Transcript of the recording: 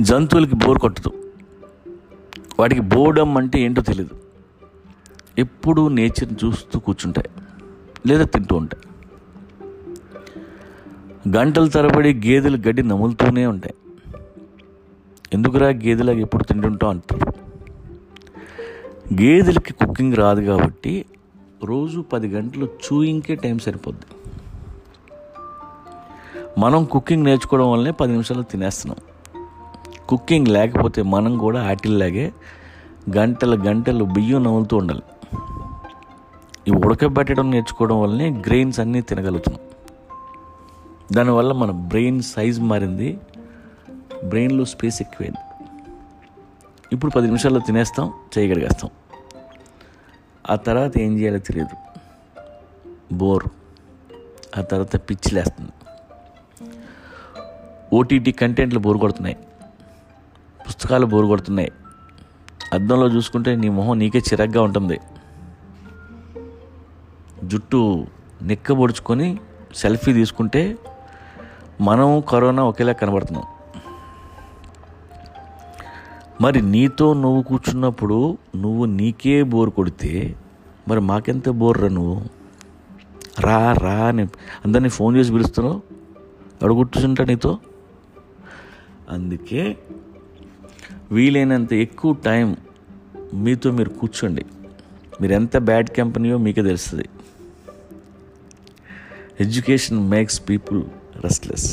జంతువులకి బోర్ కొట్టదు. వాటికి బోర్డం అంటే ఏంటో తెలియదు ఎప్పుడూ నేచర్ని చూస్తూ కూర్చుంటాయి. లేదా తింటూ ఉంటాయి. గంటల తరబడి గేదెలు గడ్డి నములుతూనే ఉంటాయి. ఎందుకురా గేదెలకు ఎప్పుడు తింటుంటాం అంటారు. గేదెలకి కుకింగ్ రాదు కాబట్టి రోజు పది గంటలు చూయింకే టైం సరిపోద్ది. మనం కుకింగ్ నేర్చుకోవడం వల్లనే పది నిమిషాలు తినేస్తున్నాం. కుకింగ్ లేకపోతే మనం కూడా ఆటిల్లాగే గంటల గంటలు బియ్యం నవ్వులుతూ ఉండాలి. ఈ ఉడకబెట్టడం నేర్చుకోవడం వల్లనే గ్రెయిన్స్ అన్నీ తినగలుగుతున్నాం దానివల్ల మన బ్రెయిన్ సైజ్ మారింది. బ్రెయిన్లో స్పేస్ ఎక్కువైంది. ఇప్పుడు పది నిమిషాల్లో తినేస్తాం చేయగలిగేస్తాం ఆ తర్వాత ఏం చేయాలో తెలియదు. బోర్ ఆ తర్వాత పిచ్చి లేస్తుంది ఓటీటీ కంటెంట్లు బోర్ కొడుతున్నాయి. పుస్తకాలు బోరు కొడుతున్నాయి. అద్దంలో చూసుకుంటే నీ మొహం నీకే చిరగ్గా ఉంటుంది. జుట్టు నిక్కబొడుచుకొని సెల్ఫీ తీసుకుంటే మనం కరోనా ఒకేలా కనబడుతున్నాం. మరి నీతో నువ్వు కూర్చున్నప్పుడు నువ్వు నీకే బోర్ కొడితే మరి మాకెంత బోర్రా నువ్వు? రా రా అని అందరినీ ఫోన్ చేసి పిలుస్తున్నావు? ఎవడు నీతో? అందుకే వీలైనంత ఎక్కువ టైం మీతో మీరు కూర్చోండి. మీరు ఎంత బ్యాడ్ కంపెనీయో మీకే తెలుస్తుంది. Education makes people restless